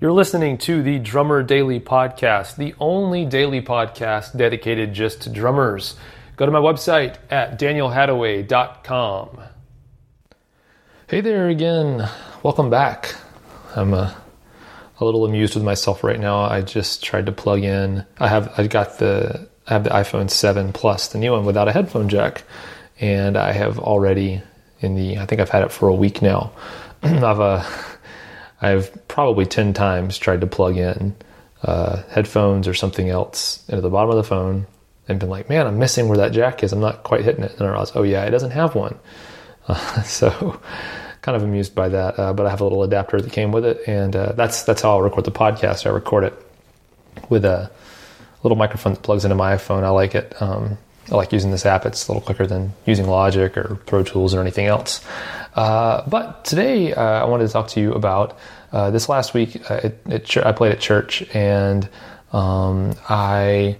You're listening to the Drummer Daily Podcast, the only daily podcast dedicated just to drummers. Go to my website at danielhadaway.com. Hey there again. Welcome back. I'm a, a little amused with myself right now. I just tried to plug in. I have I got the I have the iPhone 7 Plus, the new one without a headphone jack, and I have already in the I think I've had it for a week now. I've uh, I've probably 10 times tried to plug in uh, headphones or something else into the bottom of the phone and been like, man, I'm missing where that jack is. I'm not quite hitting it. And I realized, oh yeah, it doesn't have one. Uh, so kind of amused by that. Uh, but I have a little adapter that came with it, and uh, that's that's how I'll record the podcast. I record it with a little microphone that plugs into my iPhone. I like it. Um, I like using this app. It's a little quicker than using Logic or Pro Tools or anything else. Uh, but today uh, I wanted to talk to you about uh, this last week. Uh, it, it, I played at church, and um, I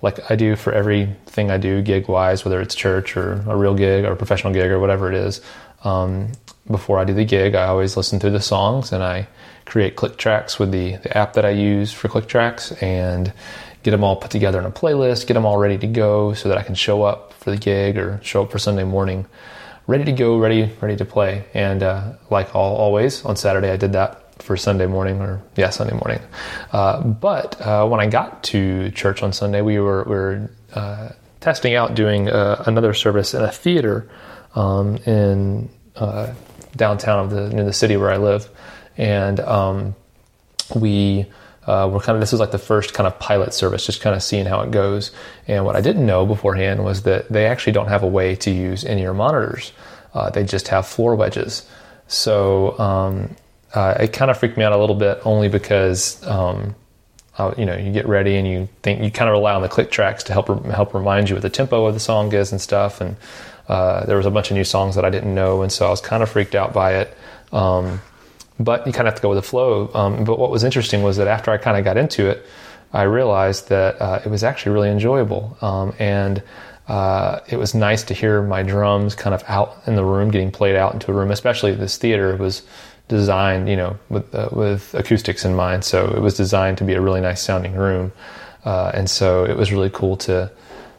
like I do for everything I do gig wise, whether it's church or a real gig or a professional gig or whatever it is. Um, before I do the gig, I always listen through the songs and I create click tracks with the, the app that I use for click tracks and get them all put together in a playlist, get them all ready to go so that I can show up for the gig or show up for Sunday morning ready to go, ready, ready to play. And uh, like all, always on Saturday, I did that for Sunday morning or yeah, Sunday morning. Uh, but uh, when I got to church on Sunday, we were, we were uh, testing out doing uh, another service in a theater um, in uh, downtown of the near the city where I live, and um, we uh, were kind of this is like the first kind of pilot service, just kind of seeing how it goes. And what I didn't know beforehand was that they actually don't have a way to use in-ear monitors; uh, they just have floor wedges. So um, uh, it kind of freaked me out a little bit, only because. Um, uh, you know, you get ready and you think you kind of rely on the click tracks to help help remind you what the tempo of the song is and stuff. And uh, there was a bunch of new songs that I didn't know, and so I was kind of freaked out by it. Um, but you kind of have to go with the flow. Um, but what was interesting was that after I kind of got into it, I realized that uh, it was actually really enjoyable, um, and uh, it was nice to hear my drums kind of out in the room, getting played out into a room. Especially this theater was designed, you know, with uh, with acoustics in mind, so it was designed to be a really nice sounding room, uh, and so it was really cool to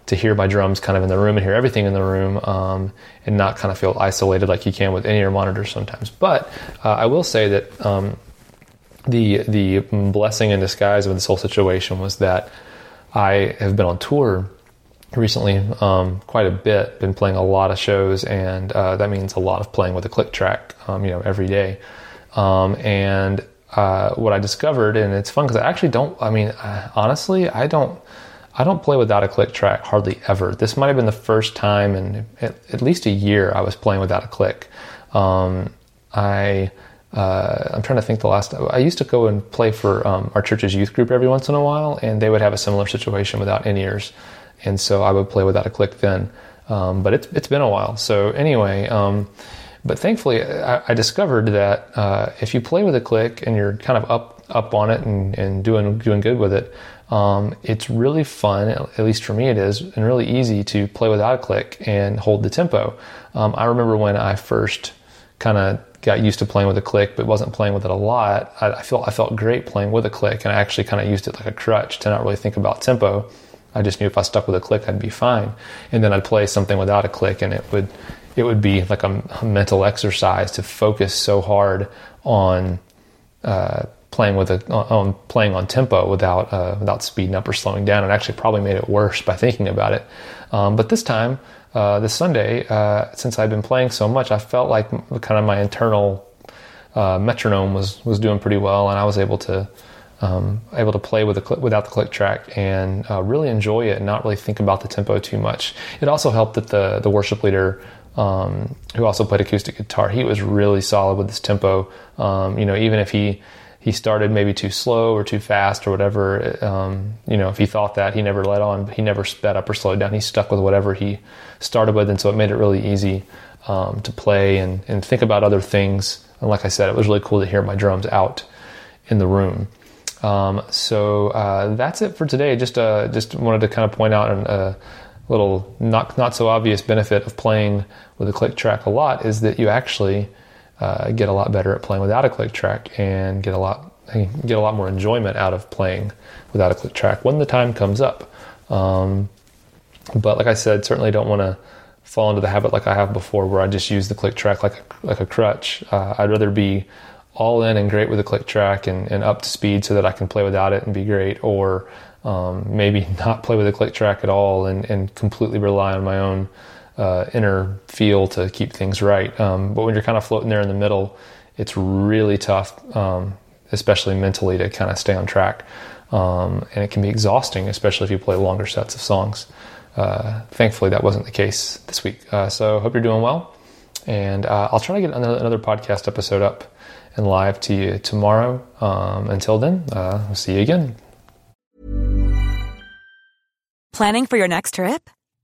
to hear my drums kind of in the room and hear everything in the room um, and not kind of feel isolated like you can with in-ear monitors sometimes. But uh, I will say that um, the the blessing in disguise of this whole situation was that I have been on tour recently um, quite a bit, been playing a lot of shows, and uh, that means a lot of playing with a click track, um, you know, every day. Um, and uh, what I discovered, and it's fun because I actually don't. I mean, uh, honestly, I don't I don't play without a click track hardly ever. This might have been the first time in at, at least a year I was playing without a click. Um, I uh, I'm trying to think the last. I used to go and play for um, our church's youth group every once in a while, and they would have a similar situation without in ears, and so I would play without a click then. Um, but it's it's been a while. So anyway, um, but thankfully I, discovered that uh, if you play with a click and you're kind of up up on it and, and doing doing good with it, um, it's really fun, at least for me it is, and really easy to play without a click and hold the tempo. Um, I remember when I first kind of got used to playing with a click, but wasn't playing with it a lot. I, I felt I felt great playing with a click, and I actually kind of used it like a crutch to not really think about tempo. I just knew if I stuck with a click, I'd be fine. And then I'd play something without a click, and it would it would be like a, mental exercise to focus so hard on uh, playing with a on playing on tempo without uh, without speeding up or slowing down. It actually probably made it worse by thinking about it. Um, but this time, uh, this Sunday, uh, since I've been playing so much, I felt like kind of my internal uh, metronome was was doing pretty well, and I was able to um, able to play with the cl- without the click track and uh, really enjoy it and not really think about the tempo too much. It also helped that the the worship leader. Um, who also played acoustic guitar? He was really solid with his tempo. Um, you know, even if he he started maybe too slow or too fast or whatever. Um, you know, if he thought that, he never let on. He never sped up or slowed down. He stuck with whatever he started with, and so it made it really easy um, to play and, and think about other things. And like I said, it was really cool to hear my drums out in the room. Um, so uh, that's it for today. Just uh, just wanted to kind of point out a little not not so obvious benefit of playing with a click track a lot is that you actually uh, get a lot better at playing without a click track and get a lot get a lot more enjoyment out of playing without a click track when the time comes up. Um, but like I said, certainly don't want to fall into the habit like I have before, where I just use the click track like a, like a crutch. Uh, I'd rather be all in and great with a click track and, and, up to speed so that I can play without it and be great, or um, maybe not play with a click track at all and, and completely rely on my own uh, inner feel to keep things right. Um, but when you're kind of floating there in the middle, it's really tough, um, especially mentally, to kind of stay on track. Um, and it can be exhausting, especially if you play longer sets of songs. Uh, thankfully, that wasn't the case this week. Uh, so, hope you're doing well. And uh, I'll try to get another, another, podcast episode up and live to you tomorrow. Um, until then, uh, we'll see you again. Planning for your next trip?